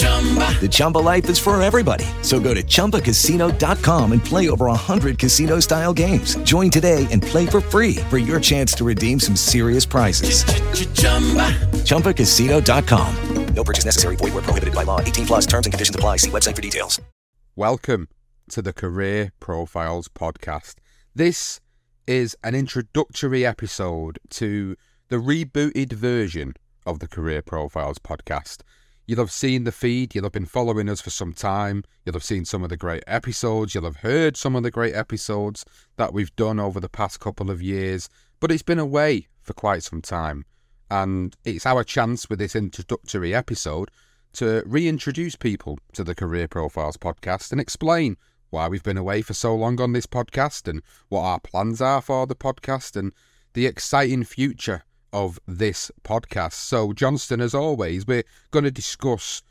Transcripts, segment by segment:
The Chumba life is for everybody. So go to ChumbaCasino.com and play over 100 casino style games. Join today and play for free for your chance to redeem some serious prizes. ChumbaCasino.com. No purchase necessary. Void were prohibited by law. 18 plus terms and conditions apply. See website for details. Welcome to the Career Profiles podcast. This is an introductory episode to the rebooted version of the Career Profiles podcast. You'll have seen the feed, you'll have been following us for some time, you'll have seen some of the great episodes, you'll have heard some of the great episodes that we've done over the past couple of years, but it's been away for quite some time. And it's our chance with this introductory episode to reintroduce people to the Career Profiles podcast and explain why we've been away for so long on this podcast and what our plans are for the podcast and the exciting future of this podcast. So, Johnston, as always, we're going to discuss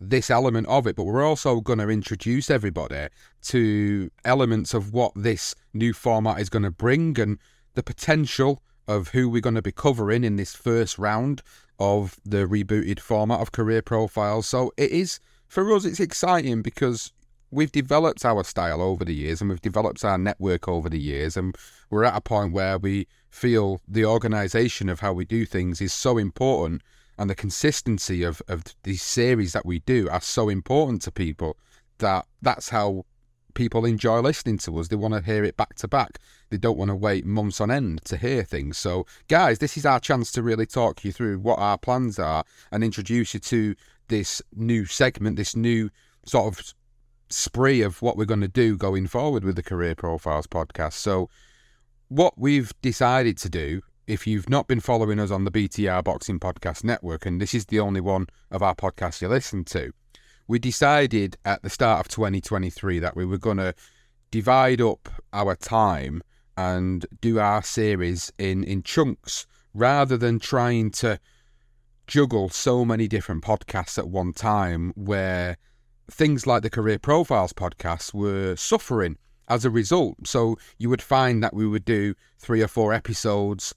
this element of it, but we're also going to introduce everybody to elements of what this new format is going to bring and the potential of who we're going to be covering in this first round of the rebooted format of career profiles. So it is for us it's exciting because we've developed our style over the years and we've developed our network over the years and we're at a point where we feel the organization of how we do things is so important and the consistency of, of these series that we do are so important to people that that's how people enjoy listening to us. They want to hear it back to back. They don't want to wait months on end to hear things. So, guys, this is our chance to really talk you through what our plans are and introduce you to this new segment, this new sort of spree of what we're going to do going forward with the Career Profiles podcast. So, what we've decided to do, if you've not been following us on the BTR Boxing Podcast Network, and this is the only one of our podcasts you listen to, we decided at the start of 2023 that we were going to divide up our time and do our series in, in chunks rather than trying to juggle so many different podcasts at one time where things like the Career Profiles podcast were suffering as a result. So you would find that we would do three or four episodes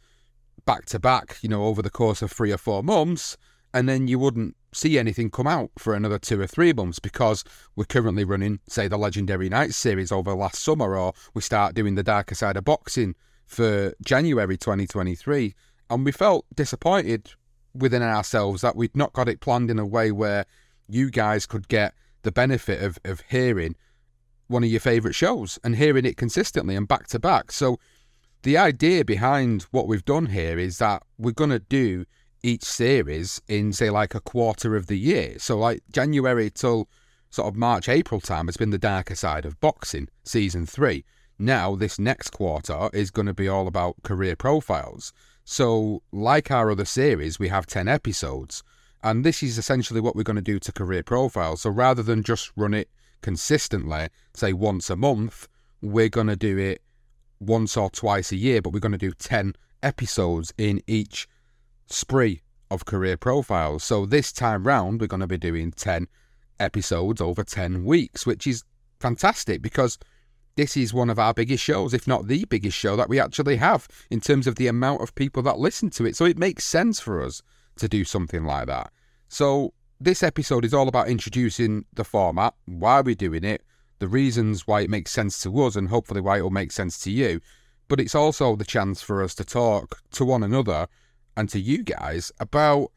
back to back, you know, over the course of three or four months, and then you wouldn't see anything come out for another two or three months because we're currently running, say, the Legendary Nights series over last summer, or we start doing the Darker Side of Boxing for January 2023. And we felt disappointed within ourselves that we'd not got it planned in a way where you guys could get the benefit of, of hearing one of your favourite shows and hearing it consistently and back to back. So, the idea behind what we've done here is that we're going to do each series in, say, like a quarter of the year. So, like January till sort of March, April time has been the darker side of boxing, season three. Now, this next quarter is going to be all about career profiles. So, like our other series, we have 10 episodes. And this is essentially what we're going to do to career profiles. So, rather than just run it consistently, say once a month, we're going to do it once or twice a year, but we're going to do 10 episodes in each spree of career profiles. So this time round, we're going to be doing 10 episodes over 10 weeks, which is fantastic because this is one of our biggest shows, if not the biggest show that we actually have in terms of the amount of people that listen to it. So it makes sense for us to do something like that. So this episode is all about introducing the format, why we're doing it, the reasons why it makes sense to us, and hopefully why it will make sense to you. But it's also the chance for us to talk to one another and to you guys about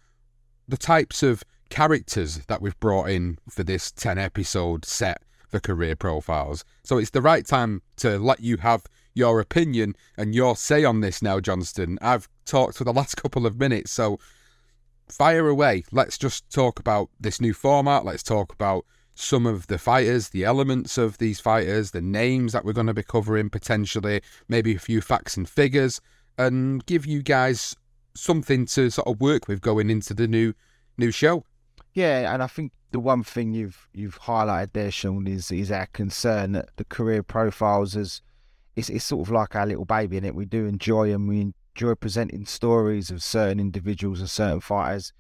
the types of characters that we've brought in for this 10 episode set for career profiles. So it's the right time to let you have your opinion and your say on this now, Johnston. I've talked for the last couple of minutes, so fire away. Let's just talk about this new format. Let's talk about some of the fighters, the elements of these fighters, the names that we're going to be covering potentially, maybe a few facts and figures, and give you guys something to sort of work with going into the new new show. Yeah, and I think the one thing you've you've highlighted there, Sean, is is our concern that the career profiles is it's, it's sort of like our little baby in it. We do enjoy them. We enjoy presenting stories of certain individuals and certain fighters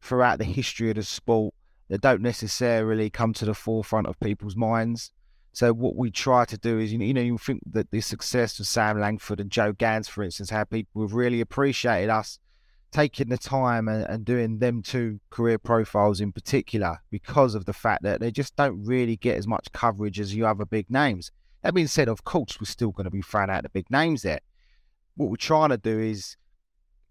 throughout the history of the sport that don't necessarily come to the forefront of people's minds. So what we try to do is, you know, you know, you think that the success of Sam Langford and Joe Gans, for instance, how people have really appreciated us taking the time and, and doing them two career profiles in particular because of the fact that they just don't really get as much coverage as you other big names. That being said, of course, we're still going to be throwing out the big names there. What we're trying to do is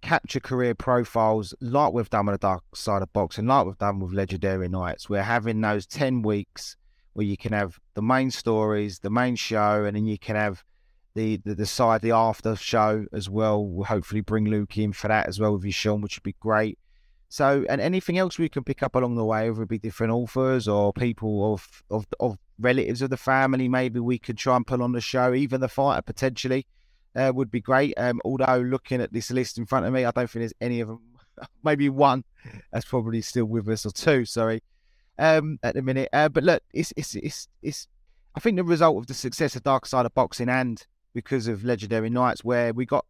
capture career profiles like we've done with the Dark Side of Boxing, like we've done with Legendary Nights. We're having those 10 weeks where you can have the main stories, the main show, and then you can have the, the, the side, the after show as well. We'll hopefully bring Luke in for that as well with you, Sean, which would be great. So, and anything else we can pick up along the way, whether it be different authors or people of, of, of relatives of the family, maybe we could try and pull on the show, even the fighter potentially. Uh, would be great. Um, although looking at this list in front of me, I don't think there's any of them. Maybe one that's probably still with us, or two. Sorry, um, at the minute. Uh, but look, it's it's it's it's. I think the result of the success of Dark Side of Boxing and because of Legendary Nights, where we got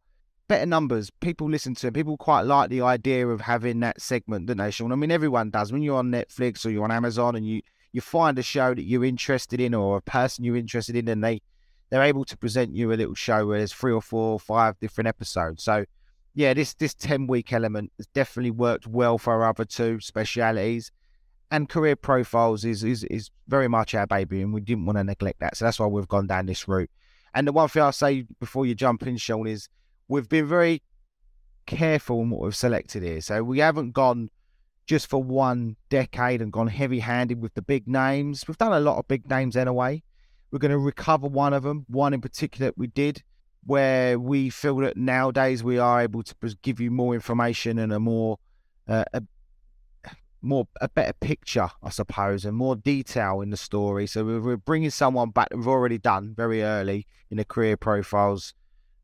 better numbers. People listen to it. People quite like the idea of having that segment, don't they, Sean? I mean, everyone does. When you're on Netflix or you're on Amazon and you, you find a show that you're interested in or a person you're interested in and they, they're able to present you a little show where there's three or four or five different episodes. So, yeah, this this 10 week element has definitely worked well for our other two specialities. And career profiles is, is, is very much our baby, and we didn't want to neglect that. So that's why we've gone down this route. And the one thing I'll say before you jump in, Sean, is we've been very careful in what we've selected here. So we haven't gone just for one decade and gone heavy handed with the big names. We've done a lot of big names anyway. We're going to recover one of them, one in particular we did, where we feel that nowadays we are able to give you more information and a more, uh, a, more a better picture, I suppose, and more detail in the story. So we're bringing someone back that we've already done very early in the career profiles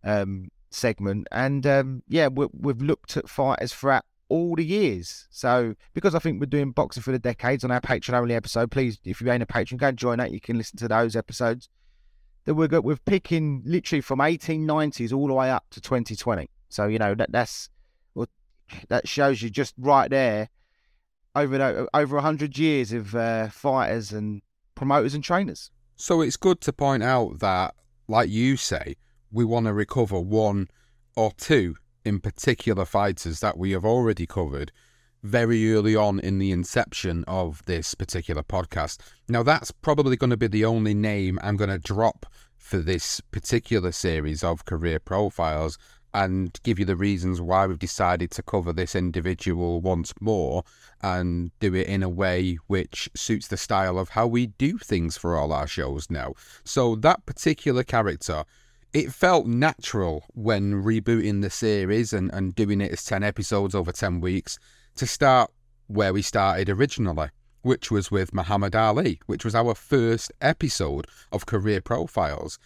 um, segment, and um, yeah, we, we've looked at fighters throughout all the years. So because I think we're doing boxing for the decades on our Patreon only episode, please, if you ain't a patron, go and join that. You can listen to those episodes. That we're we're picking literally from 1890s all the way up to 2020. So you know that that's that shows you just right there over over hundred years of uh, fighters and promoters and trainers. So it's good to point out that, like you say, we want to recover one or two in particular fighters that we have already covered very early on in the inception of this particular podcast. Now, that's probably going to be the only name I'm going to drop for this particular series of career profiles and give you the reasons why we've decided to cover this individual once more and do it in a way which suits the style of how we do things for all our shows now. So, that particular character it felt natural when rebooting the series and, and doing it as 10 episodes over 10 weeks to start where we started originally, which was with Muhammad Ali, which was our first episode of Career Profiles.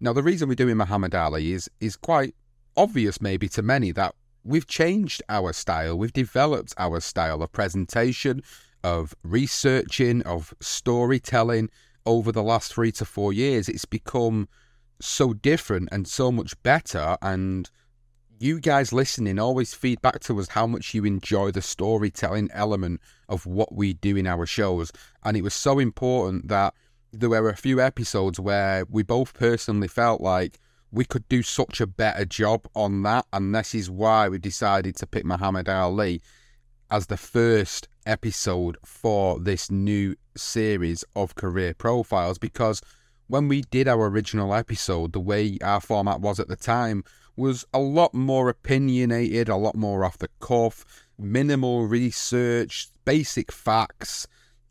Now, the reason we're doing Muhammad Ali is, is quite obvious, maybe to many, that we've changed our style, we've developed our style of presentation, of researching, of storytelling over the last three to four years. It's become so different and so much better. And you guys listening always feed back to us how much you enjoy the storytelling element of what we do in our shows. And it was so important that there were a few episodes where we both personally felt like we could do such a better job on that. And this is why we decided to pick Muhammad Ali. as the first episode for this new series of career profiles because when we did our original episode, the way our format was at the time was a lot more opinionated, a lot more off the cuff, minimal research, basic facts,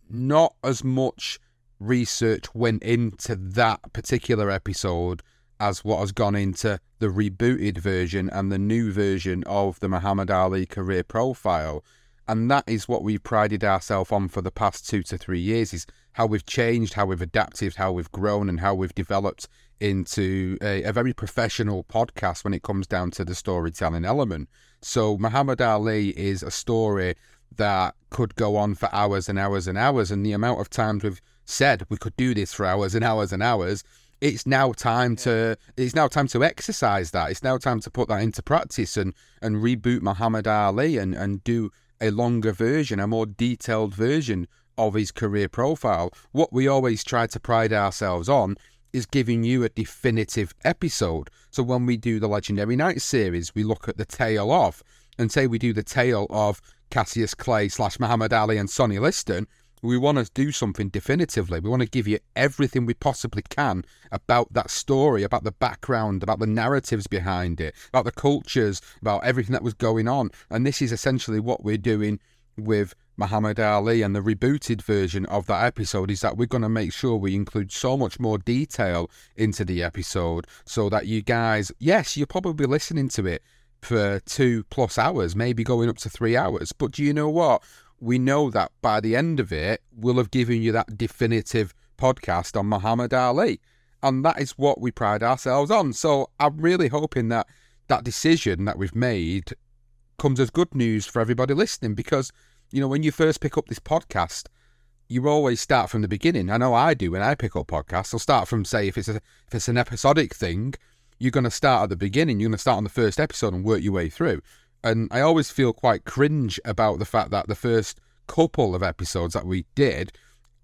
not as much research went into that particular episode as what has gone into the rebooted version and the new version of the Muhammad Ali career profile. And that is what we've prided ourselves on for the past two to three years is how we've changed, how we've adapted, how we've grown, and how we've developed into a, a very professional podcast when it comes down to the storytelling element. So Muhammad Ali is a story that could go on for hours and hours and hours. And the amount of times we've said we could do this for hours and hours and hours, it's now time to it's now time to exercise that. It's now time to put that into practice and and reboot Muhammad Ali and and do a longer version, a more detailed version of his career profile. What we always try to pride ourselves on is giving you a definitive episode. So when we do the Legendary Nights series, we look at the tale of, and say we do the tale of Cassius Clay slash Muhammad Ali and Sonny Liston, we want to do something definitively. We want to give you everything we possibly can about that story, about the background, about the narratives behind it, about the cultures, about everything that was going on. And this is essentially what we're doing with Muhammad Ali and the rebooted version of that episode is that we're going to make sure we include so much more detail into the episode so that you guys, yes, you're probably listening to it for two plus hours, maybe going up to three hours. But do you know what? we know that by the end of it, we'll have given you that definitive podcast on Muhammad Ali. And that is what we pride ourselves on. So I'm really hoping that that decision that we've made comes as good news for everybody listening because, you know, when you first pick up this podcast, you always start from the beginning. I know I do when I pick up podcasts. I'll start from, say, if it's, a, if it's an episodic thing, you're going to start at the beginning. You're going to start on the first episode and work your way through. And I always feel quite cringe about the fact that the first couple of episodes that we did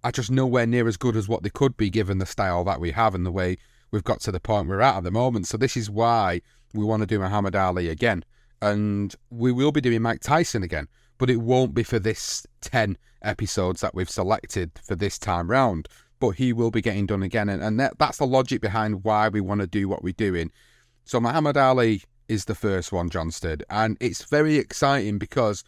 are just nowhere near as good as what they could be given the style that we have and the way we've got to the point we're at at the moment. So this is why we want to do Muhammad Ali again. And we will be doing Mike Tyson again, but it won't be for this 10 episodes that we've selected for this time round. But he will be getting done again. And, and that, that's the logic behind why we want to do what we're doing. So Muhammad Ali is the first one, Johnston. And it's very exciting because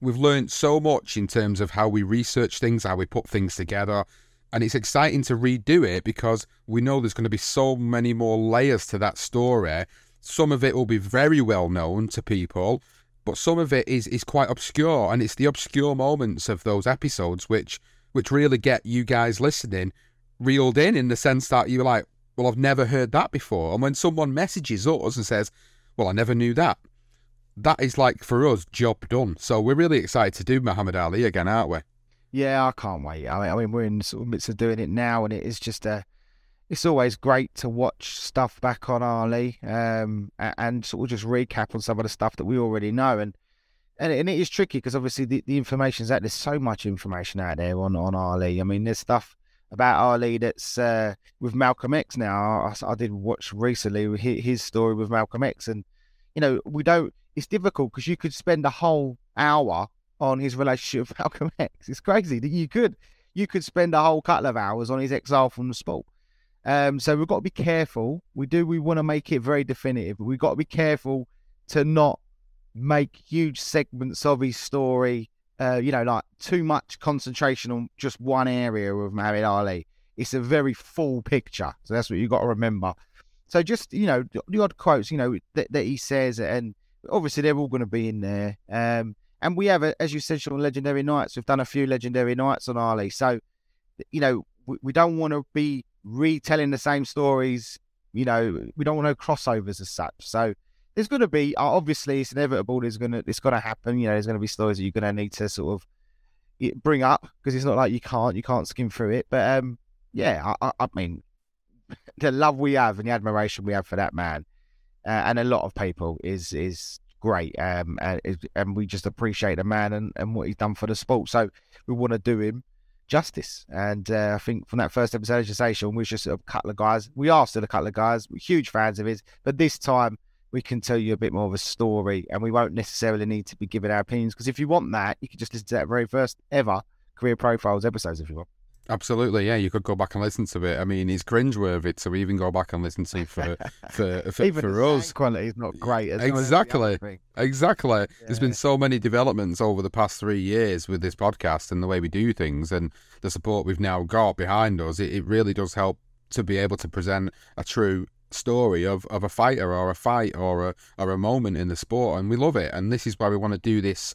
we've learned so much in terms of how we research things, how we put things together. And it's exciting to redo it because we know there's going to be so many more layers to that story. Some of it will be very well known to people, but some of it is, is quite obscure. And it's the obscure moments of those episodes which which really get you guys listening reeled in in the sense that you're like, well, I've never heard that before. And when someone messages us and says, well, I never knew that. That is like for us, job done. So we're really excited to do Muhammad Ali again, aren't we? Yeah, I can't wait. I mean, I mean we're in of midst of doing it now, and it is just a. It's always great to watch stuff back on Ali, um, and sort of just recap on some of the stuff that we already know, and and, and it is tricky because obviously the, the information's out. There's so much information out there on on Ali. I mean, there's stuff about Ali that's uh, with Malcolm X now. I, I, did watch recently his story with Malcolm X, and you know we don't. It's difficult because you could spend a whole hour on his relationship with Malcolm X. It's crazy that you could you could spend a whole couple of hours on his exile from the sport. Um, so we've got to be careful. We do. We want to make it very definitive. We've got to be careful to not make huge segments of his story uh, you know, like too much concentration on just one area of Muhammad Ali. It's a very full picture. So that's what you've got to remember. So just, you know, the odd quotes, you know, that, that he says, and obviously they're all going to be in there. Um, and we have, a, as you said, Sean, Legendary Nights. We've done a few Legendary Nights on Ali. So, you know, we, we don't want to be retelling the same stories. You know, we don't want no crossovers as such. So, there's going to be uh, obviously it's inevitable. There's going to it's going to happen. You know, there's going to be stories that you're going to need to sort of bring up because it's not like you can't you can't skim through it. But um, yeah, I, I mean, the love we have and the admiration we have for that man, uh, and a lot of people is is great. Um, and, and we just appreciate the man and, and what he's done for the sport. So we want to do him justice. And uh, I think from that first episode of Sensation, we was just a couple of guys. We are still a couple of guys. We're huge fans of his, but this time we can tell you a bit more of a story, and we won't necessarily need to be giving our opinions. Because if you want that, you can just listen to that very first ever career profiles episodes if you want. Absolutely, yeah. You could go back and listen to it. I mean, it's cringeworthy to even go back and listen to for for for, Even for us. quality is not great. Exactly. Exactly. There's been so many developments over the past three years with this podcast and the way we do things and the support we've now got behind us. It, it really does help to be able to present a true story of, of a fighter or a fight or a or a moment in the sport and we love it and this is why we want to do this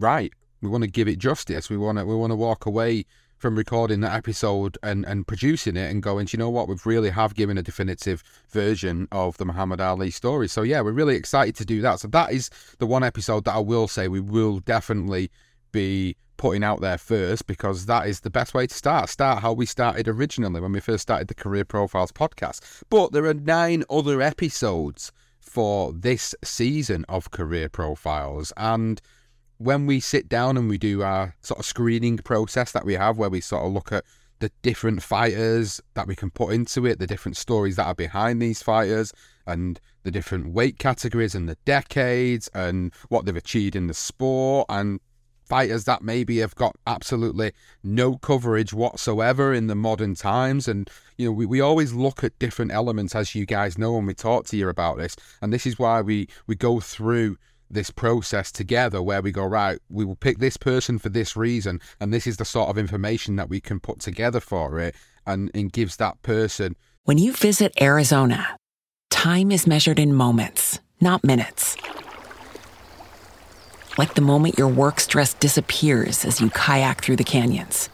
right we want to give it justice we want to we want to walk away from recording that episode and, and producing it and going, "Do you know what, we've really have given a definitive version of the Muhammad Ali story. So yeah, we're really excited to do that. So that is the one episode that I will say we will definitely be putting out there first because that is the best way to start. Start how we started originally when we first started the Career Profiles podcast. But there are nine other episodes for this season of Career Profiles and when we sit down and we do our sort of screening process that we have, where we sort of look at the different fighters that we can put into it, the different stories that are behind these fighters, and the different weight categories and the decades, and what they've achieved in the sport, and fighters that maybe have got absolutely no coverage whatsoever in the modern times. And, you know, we, we always look at different elements, as you guys know, when we talk to you about this. And this is why we, we go through this process together where we go right we will pick this person for this reason and this is the sort of information that we can put together for it and it gives that person When you visit Arizona, time is measured in moments, not minutes. Like the moment your work stress disappears as you kayak through the canyons.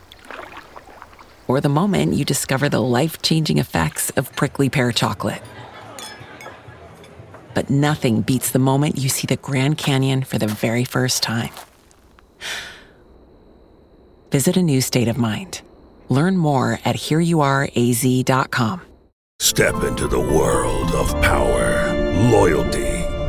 Or the moment you discover the life changing effects of prickly pear chocolate. But nothing beats the moment you see the Grand Canyon for the very first time. Visit a new state of mind. Learn more at hereyouareaz.com. Step into the world of power, loyalty,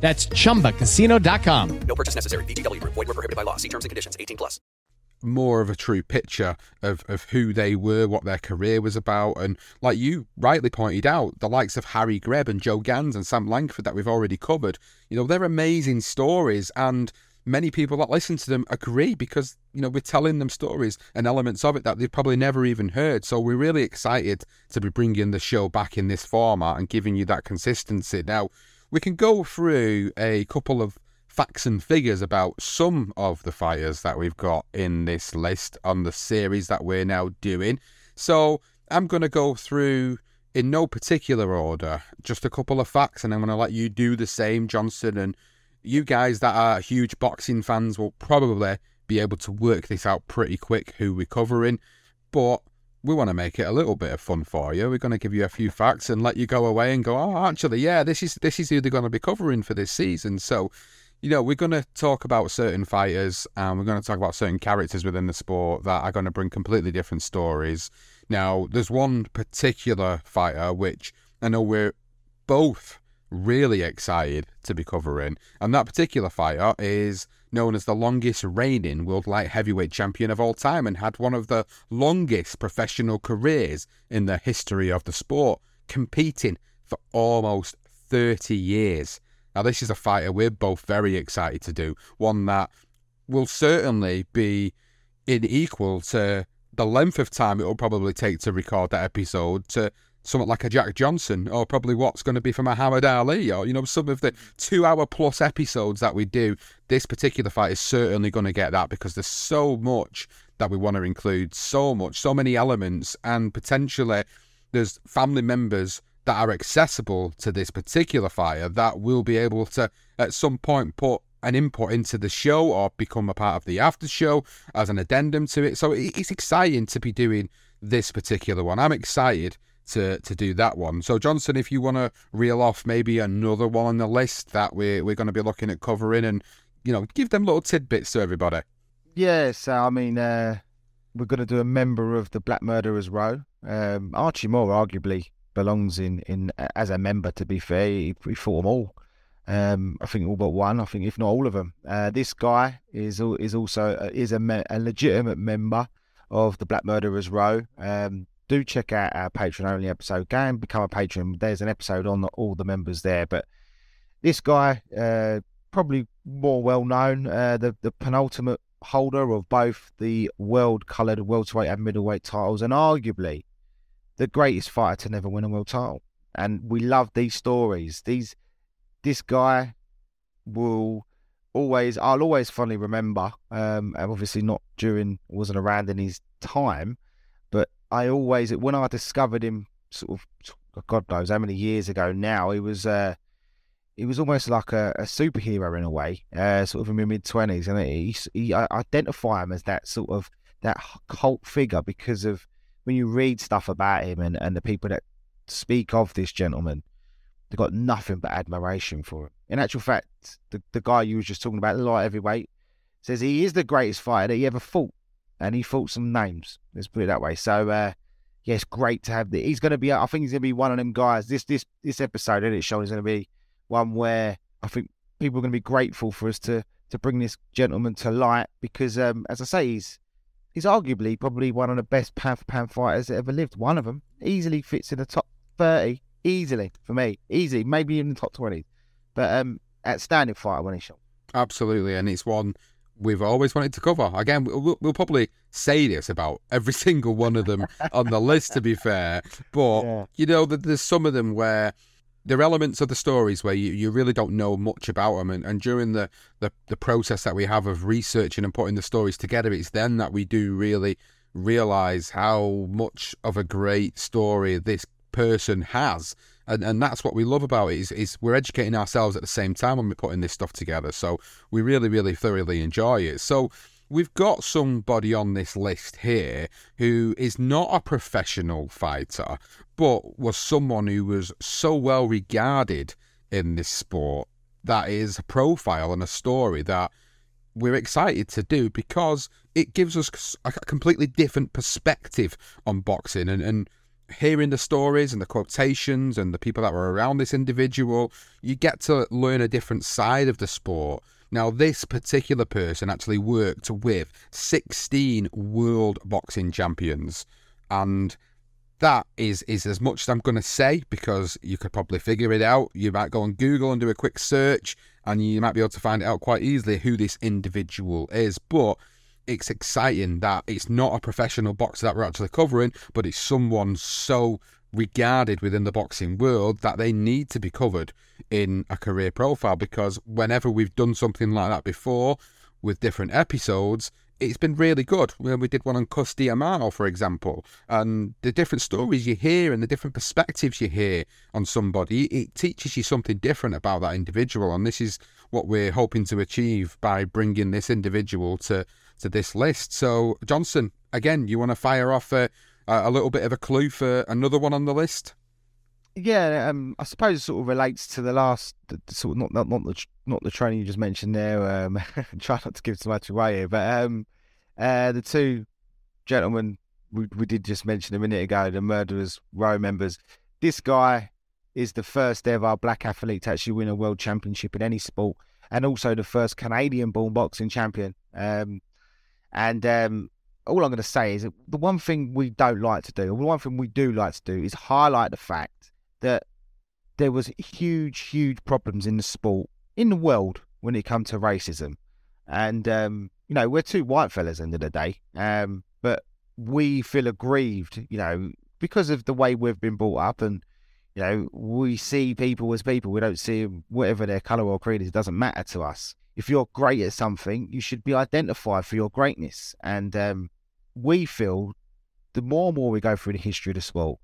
That's chumbacasino.com. No purchase necessary. VGW Group. Void were prohibited by law. See terms and conditions. 18 plus. more of a true picture of, of who they were, what their career was about. And like you rightly pointed out, the likes of Harry Greb and Joe Gans and Sam Langford that we've already covered, you know, they're amazing stories. And many people that listen to them agree because, you know, we're telling them stories and elements of it that they've probably never even heard. So we're really excited to be bringing the show back in this format and giving you that consistency. Now, we can go through a couple of facts and figures about some of the fighters that we've got in this list on the series that we're now doing. So I'm going to go through in no particular order, just a couple of facts, and I'm going to let you do the same, Johnson. And you guys that are huge boxing fans will probably be able to work this out pretty quick who we're covering. But we want to make it a little bit of fun for you. We're going to give you a few facts and let you go away and go, oh, actually, yeah, this is this is who they're going to be covering for this season. So you know, we're going to talk about certain fighters and we're going to talk about certain characters within the sport that are going to bring completely different stories. Now, there's one particular fighter which I know we're both really excited to be covering, and that particular fighter is known as the longest reigning world light heavyweight champion of all time and had one of the longest professional careers in the history of the sport, competing for almost 30 years. Now, this is a fighter we're both very excited to do, one that will certainly be in equal to the length of time it will probably take to record that episode to something like a Jack Johnson, or probably what's going to be for Muhammad Ali, or you know, some of the two-hour plus episodes that we do. This particular fight is certainly going to get that because there's so much that we want to include, so much, so many elements, and potentially there's family members that are accessible to this particular fighter that will be able to at some point put an input into the show or become a part of the after show as an addendum to it. So it's exciting to be doing this particular one. I'm excited to to do that one. So Johnson, if you want to reel off maybe another one on the list that we're we're going to be looking at covering, and you know, give them little tidbits to everybody. Yeah, so I mean, uh, we're going to do a member of the Black Murderers Row. Um, Archie Moore arguably belongs in in as a member. To be fair, he, he fought them all. Um, I think all but one. I think if not all of them. Uh, this guy is is also uh, is a, me- a legitimate member of the Black Murderers Row. Um, do check out our Patreon only episode. Go and become a patron. There's an episode on all the members there. But this guy, uh, probably more well known, uh, the the penultimate holder of both the world coloured welterweight and middleweight titles, and arguably the greatest fighter to never win a world title. And we love these stories. These this guy will always I'll always fondly remember. Um, obviously not during wasn't around in his time, I always when I discovered him, sort of God knows how many years ago now, he was uh, he was almost like a, a superhero in a way, uh, sort of in my mid twenties, and he, he I identify him as that sort of that cult figure because of when you read stuff about him and, and the people that speak of this gentleman, they've got nothing but admiration for him. In actual fact, the, the guy you were just talking about, the light heavyweight, says he is the greatest fighter that he ever fought, and he fought some names. Let's put it that way. So, uh, yeah, great to have the. He's going to be. I think he's going to be one of them guys. This this this episode, and it shown is going to be one where I think people are going to be grateful for us to to bring this gentleman to light because, um, as I say, he's he's arguably probably one of the best pound for pound fighters that ever lived. One of them easily fits in the top thirty, easily for me, easy, maybe in the top twenty. But um, outstanding fighter when he shot. Absolutely, and it's one we've always wanted to cover. Again, we'll, we'll, probably say this about every single one of them on the list, to be fair. But yeah. you know, there's some of them where there are elements of the stories where you, you really don't know much about them, and, and during the, the the process that we have of researching and putting the stories together, it's then that we do really realize how much of a great story this person has and and that's what we love about it is, is we're educating ourselves at the same time when we're putting this stuff together. So we really, really thoroughly enjoy it. So we've got somebody on this list here who is not a professional fighter, but was someone who was so well regarded in this sport that is a profile and a story that we're excited to do because it gives us a completely different perspective on boxing and, and hearing the stories and the quotations and the people that were around this individual, you get to learn a different side of the sport. Now, this particular person actually worked with 16 world boxing champions, and that is is as much as I'm going to say because you could probably figure it out. You might go on Google and do a quick search, and you might be able to find out quite easily who this individual is. But it's exciting that it's not a professional boxer that we're actually covering, but it's someone so regarded within the boxing world that they need to be covered in a career profile because whenever we've done something like that before with different episodes, it's been really good. When we did one on Cus D'Amato, for example, and the different stories you hear and the different perspectives you hear on somebody, it teaches you something different about that individual. And this is what we're hoping to achieve by bringing this individual to to this list. So, Johnson, again, you want to fire off a, a little bit of a clue for another one on the list? Yeah, um, I suppose it sort of relates to the last, sort of not, not not the not the training you just mentioned there. Um, try not to give too much away here, but um, uh, the two gentlemen we we did just mention a minute ago, the murderers row members. This guy is the first ever black athlete to actually win a world championship in any sport, and also the first Canadian-born boxing champion. Um, and um, all I'm going to say is the one thing we don't like to do, or the one thing we do like to do, is highlight the fact that there was huge, huge problems in the sport, in the world, when it comes to racism. And, um, you know, we're two white fellas end of the day, um, but we feel aggrieved, you know, because of the way we've been brought up and you know, we see people as people. We don't see whatever their colour or creed is, it doesn't matter to us. If you're great at something, you should be identified for your greatness. And um, we feel the more and more we go through the history of the sport,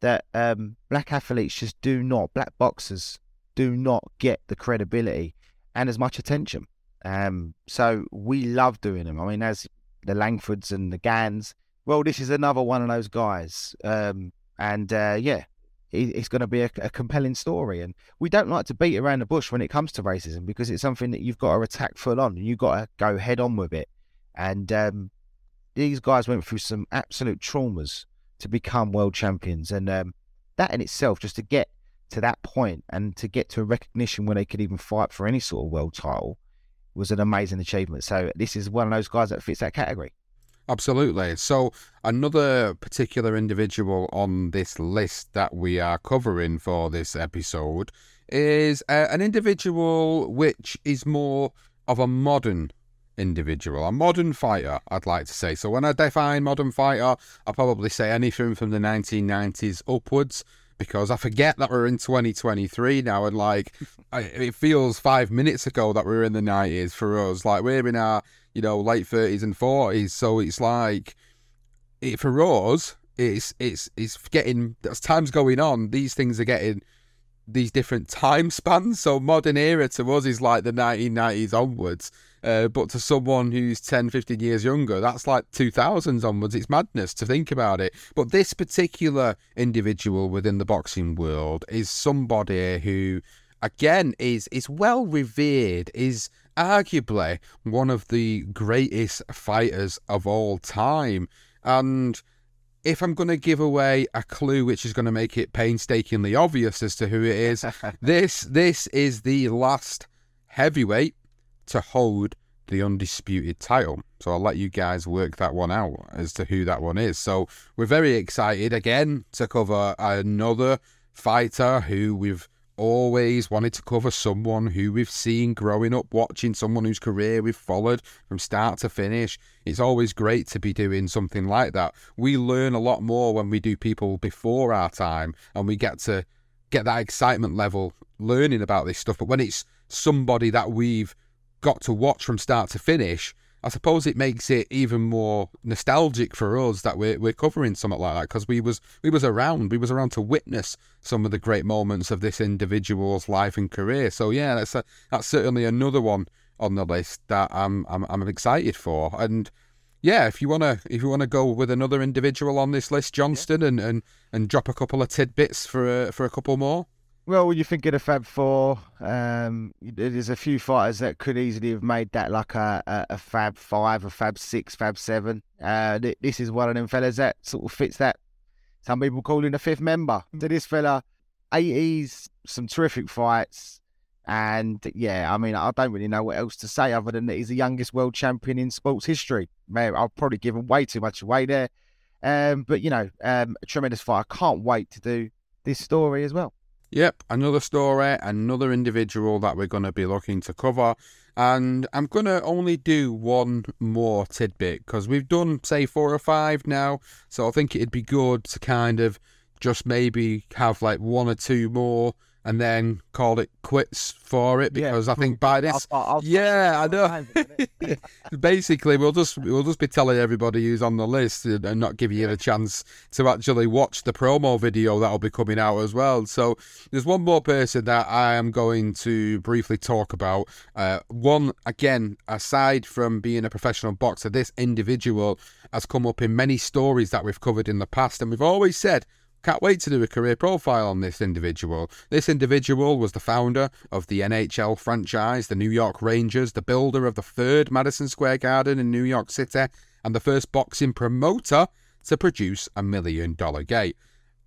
that um, black athletes just do not, black boxers do not get the credibility and as much attention. Um, so we love doing them. I mean, as the Langfords and the Gans, well, this is another one of those guys. Um, and uh, yeah, it's going to be a, a, compelling story. And we don't like to beat around the bush when it comes to racism because it's something that you've got to attack full on. And you've got to go head on with it. And um, these guys went through some absolute traumas to become world champions. And um, that in itself, just to get to that point and to get to a recognition where they could even fight for any sort of world title was an amazing achievement. So this is one of those guys that fits that category. Absolutely. So, another particular individual on this list that we are covering for this episode is uh, an individual which is more of a modern individual, a modern fighter, I'd like to say. So, when I define modern fighter, I probably say anything from the 1990s upwards because I forget that we're in 2023 now, and like it feels five minutes ago that we were in the 90s for us. Like we're in our you know late 30s and 40s, so it's like it for us. It's it's it's getting as time's going on. These things are getting these different time spans. So modern era to us is like the 1990s onwards. Uh, but to someone who's 10, 15 years younger, that's like 2000s onwards. It's madness to think about it. But this particular individual within the boxing world is somebody who, again, is is well revered, is arguably one of the greatest fighters of all time. And if I'm going to give away a clue which is going to make it painstakingly obvious as to who it is, this this is the last heavyweight to hold the undisputed title. So I'll let you guys work that one out as to who that one is. So we're very excited again to cover another fighter who we've always wanted to cover someone who we've seen growing up watching someone whose career we've followed from start to finish. It's always great to be doing something like that. We learn a lot more when we do people before our time and we get to get that excitement level learning about this stuff. But when it's somebody that we've got to watch from start to finish I suppose it makes it even more nostalgic for us that we're we're covering something like that because we was we was around we was around to witness some of the great moments of this individual's life and career. So yeah, that's a, that's certainly another one on the list that I'm I'm I'm excited for. And yeah, if you wanna if you wanna go with another individual on this list, Johnston, yeah. and, and and drop a couple of tidbits for a, for a couple more. Well, when you think of the Fab Four, um, there's a few fighters that could easily have made that like a, a, a Fab Five, a Fab Six, Fab Seven. Uh, this is one of them fellas that sort of fits that. Some people call him the fifth member. To mm. this fella, 80s, some terrific fights. And yeah, I mean, I don't really know what else to say other than that he's the youngest world champion in sports history. Man, I've probably given way too much away there. Um, but you know, um, a tremendous fight. I can't wait to do this story as well. Yep, another story, another individual that we're going to be looking to cover. And I'm going to only do one more tidbit because we've done, say, four or five now. So I think it'd be good to kind of just maybe have like one or two more and then called it quits for it because yeah. I think by this, I'll, I'll, yeah, I know. Basically, we'll just we'll just be telling everybody who's on the list and not giving you the chance to actually watch the promo video that'll be coming out as well. So there's one more person that I am going to briefly talk about. Uh, one again, aside from being a professional boxer, this individual has come up in many stories that we've covered in the past, and we've always said can't wait to do a career profile on this individual. This individual was the founder of the NHL franchise, the New York Rangers, the builder of the third Madison Square Garden in New York City, and the first boxing promoter to produce a million dollar gate.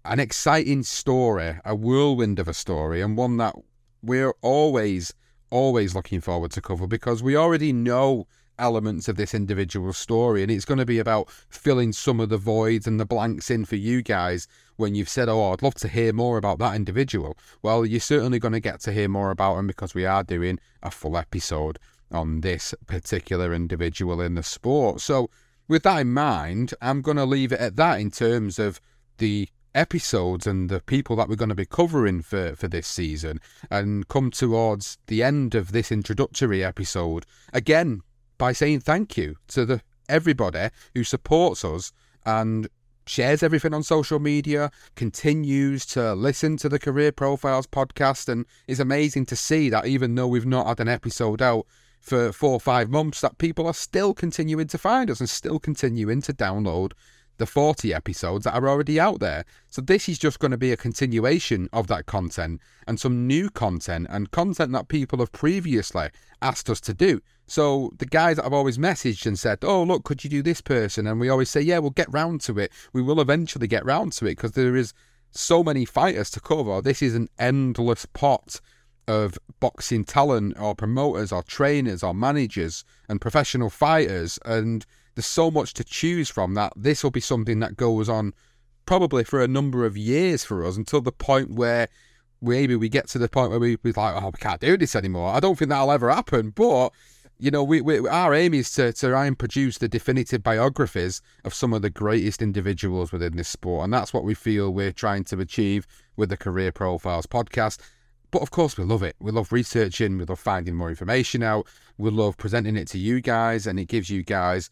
An exciting story, a whirlwind of a story, and one that we're always, always looking forward to cover because we already know elements of this individual story, and it's going to be about filling some of the voids and the blanks in for you guys when you've said, Oh, I'd love to hear more about that individual. Well, you're certainly going to get to hear more about him because we are doing a full episode on this particular individual in the sport. So, with that in mind, I'm going to leave it at that in terms of the episodes and the people that we're going to be covering for, for this season and come towards the end of this introductory episode again by saying thank you to the everybody who supports us and shares everything on social media, continues to listen to the Career Profiles podcast, and is amazing to see that even though we've not had an episode out for four or five months, that people are still continuing to find us and still continuing to download the 40 episodes that are already out there. So this is just going to be a continuation of that content and some new content and content that people have previously asked us to do. So the guys that I've always messaged and said, "Oh, look, could you do this person?" and we always say, "Yeah, we'll get round to it. We will eventually get round to it because there is so many fighters to cover. This is an endless pot of boxing talent or promoters or trainers or managers and professional fighters and there's so much to choose from that this will be something that goes on probably for a number of years for us until the point where maybe we get to the point where we, we're like, oh, we can't do this anymore. I don't think that'll ever happen, but you know, we, we, our aim is to, to try and produce the definitive biographies of some of the greatest individuals within this sport. And that's what we feel we're trying to achieve with the Career Profiles podcast. But of course, we love it. We love researching, we love finding more information out, we love presenting it to you guys, and it gives you guys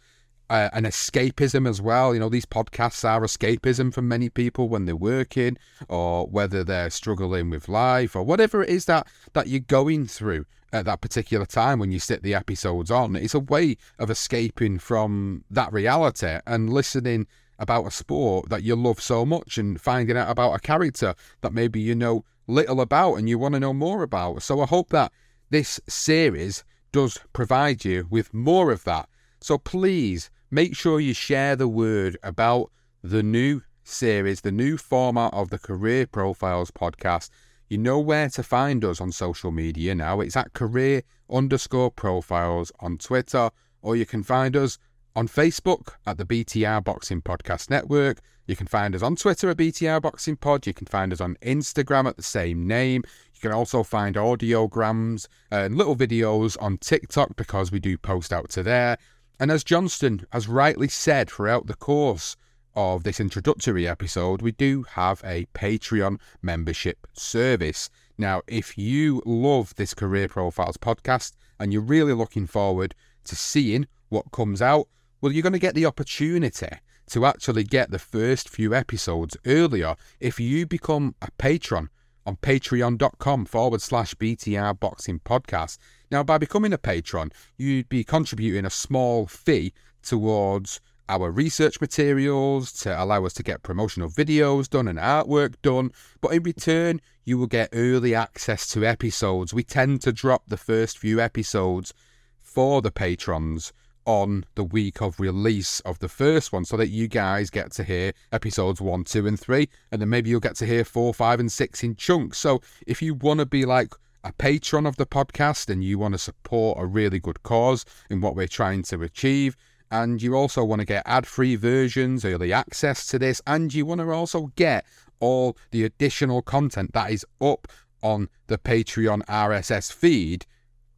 uh, an escapism as well. You know, these podcasts are escapism for many people when they're working or whether they're struggling with life or whatever it is that, that you're going through at that particular time when you sit the episodes on. It's a way of escaping from that reality and listening about a sport that you love so much and finding out about a character that maybe you know little about and you want to know more about. So I hope that this series does provide you with more of that. So please make sure you share the word about the new series, the new format of the Career Profiles podcast. You know where to find us on social media now. It's at career underscore profiles on Twitter, or you can find us on Facebook at the BTR Boxing Podcast Network. You can find us on Twitter at BTR Boxing Pod. You can find us on Instagram at the same name. You can also find audiograms uh, and little videos on TikTok because we do post out to there. And as Johnston has rightly said throughout the course of this introductory episode, we do have a Patreon membership service. Now, if you love this Career Profiles podcast and you're really looking forward to seeing what comes out, well, you're going to get the opportunity to actually get the first few episodes earlier if you become a patron on patreon.com forward slash BTR Boxing Podcast. Now, by becoming a patron, you'd be contributing a small fee towards our research materials to allow us to get promotional videos done and artwork done. But in return, you will get early access to episodes. We tend to drop the first few episodes for the patrons on the week of release of the first one so that you guys get to hear episodes one, two, and three, and then maybe you'll get to hear four, five, and six in chunks. So if you want to be like a patron of the podcast and you want to support a really good cause in what we're trying to achieve, and you also want to get ad free versions, early access to this, and you want to also get all the additional content that is up on the Patreon RSS feed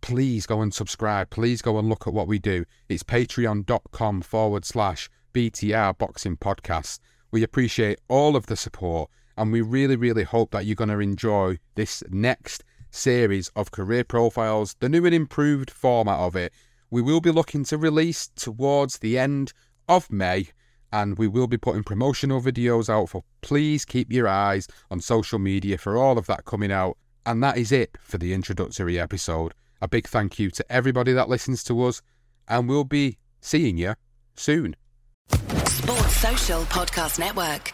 please go and subscribe. Please go and look at what we do. It's patreon.com forward slash BTR Boxing Podcast. We appreciate all of the support and we really, really hope that you're going to enjoy this next series of career profiles, the new and improved format of it. We will be looking to release towards the end of May and we will be putting promotional videos out for please keep your eyes on social media for all of that coming out. And that is it for the introductory episode. A big thank you to everybody that listens to us, and we'll be seeing you soon. Sports Social Podcast Network.